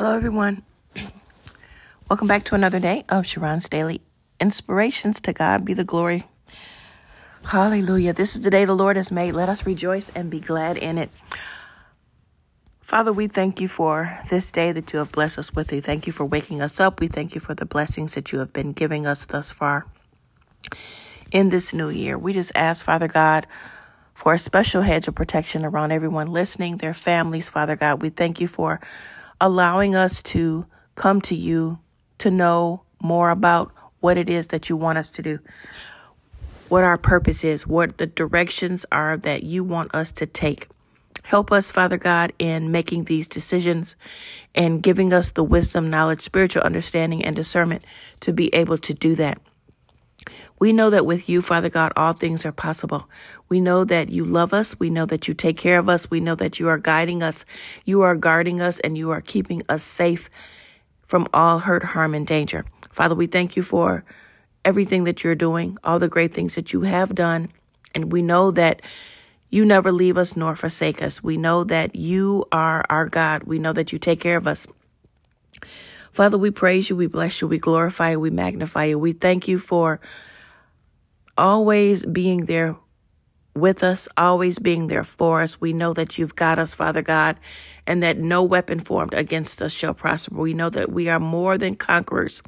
Hello, everyone. Welcome back to another day of Sharron's Daily Inspirations. To God be the glory. Hallelujah. This is the day the Lord has made. Let us rejoice and be glad in it. Father, we thank you for this day that you have blessed us with. We thank you for waking us up. We thank you for the blessings that you have been giving us thus far in this new year. We just ask, Father God, for a special hedge of protection around everyone listening, their families, Father God. We thank you for allowing us to come to you to know more about what it is that you want us to do, what our purpose is, what the directions are that you want us to take. Help us, Father God, in making these decisions and giving us the wisdom, knowledge, spiritual understanding, and discernment to be able to do that. We know that with you, Father God, all things are possible. We know that you love us. We know that you take care of us. We know that you are guiding us. You are guarding us and you are keeping us safe from all hurt, harm, and danger. Father, we thank you for everything that you're doing, all the great things that you have done. And we know that you never leave us nor forsake us. We know that you are our God. We know that you take care of us. Father, we praise you, we bless you, we glorify you, we magnify you. We thank you for always being there with us, always being there for us. We know that you've got us, Father God, and that no weapon formed against us shall prosper. We know that we are more than conquerors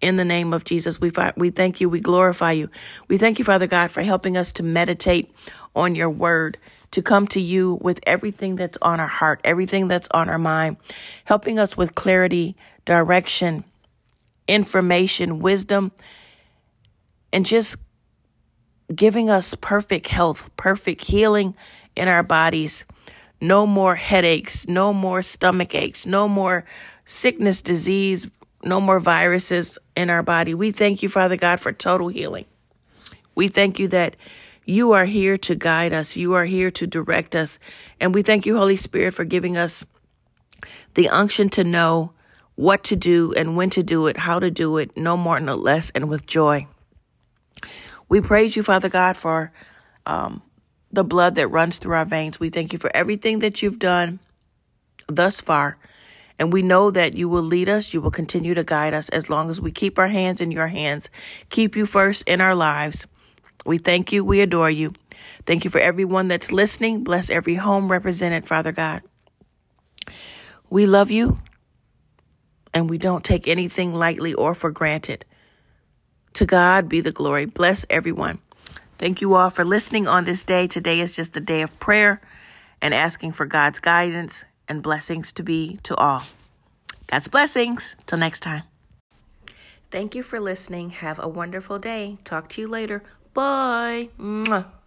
in the name of Jesus. We, we thank you. We glorify you. We thank you, Father God, for helping us to meditate on your word, to come to you with everything that's on our heart, everything that's on our mind, helping us with clarity, direction, information, wisdom, and just giving us perfect health, perfect healing in our bodies. No more headaches, no more stomach aches, no more sickness, disease, no more viruses in our body. We thank you, Father God, for total healing. We thank you that you are here to guide us, you are here to direct us. And we thank you, Holy Spirit, for giving us the unction to know what to do and when to do it, how to do it, no more, no less, and with joy. We praise you, Father God, for um, the blood that runs through our veins. We thank you for everything that you've done thus far. And we know that you will lead us, you will continue to guide us as long as we keep our hands in your hands, keep you first in our lives. We thank you, we adore you. Thank you for everyone that's listening. Bless every home represented, Father God. We love you, and we don't take anything lightly or for granted. To God be the glory. Bless everyone. Thank you all for listening on this day. Today is just a day of prayer and asking for God's guidance and blessings to be to all. God's blessings. Till next time. Thank you for listening. Have a wonderful day. Talk to you later. Bye. Mwah.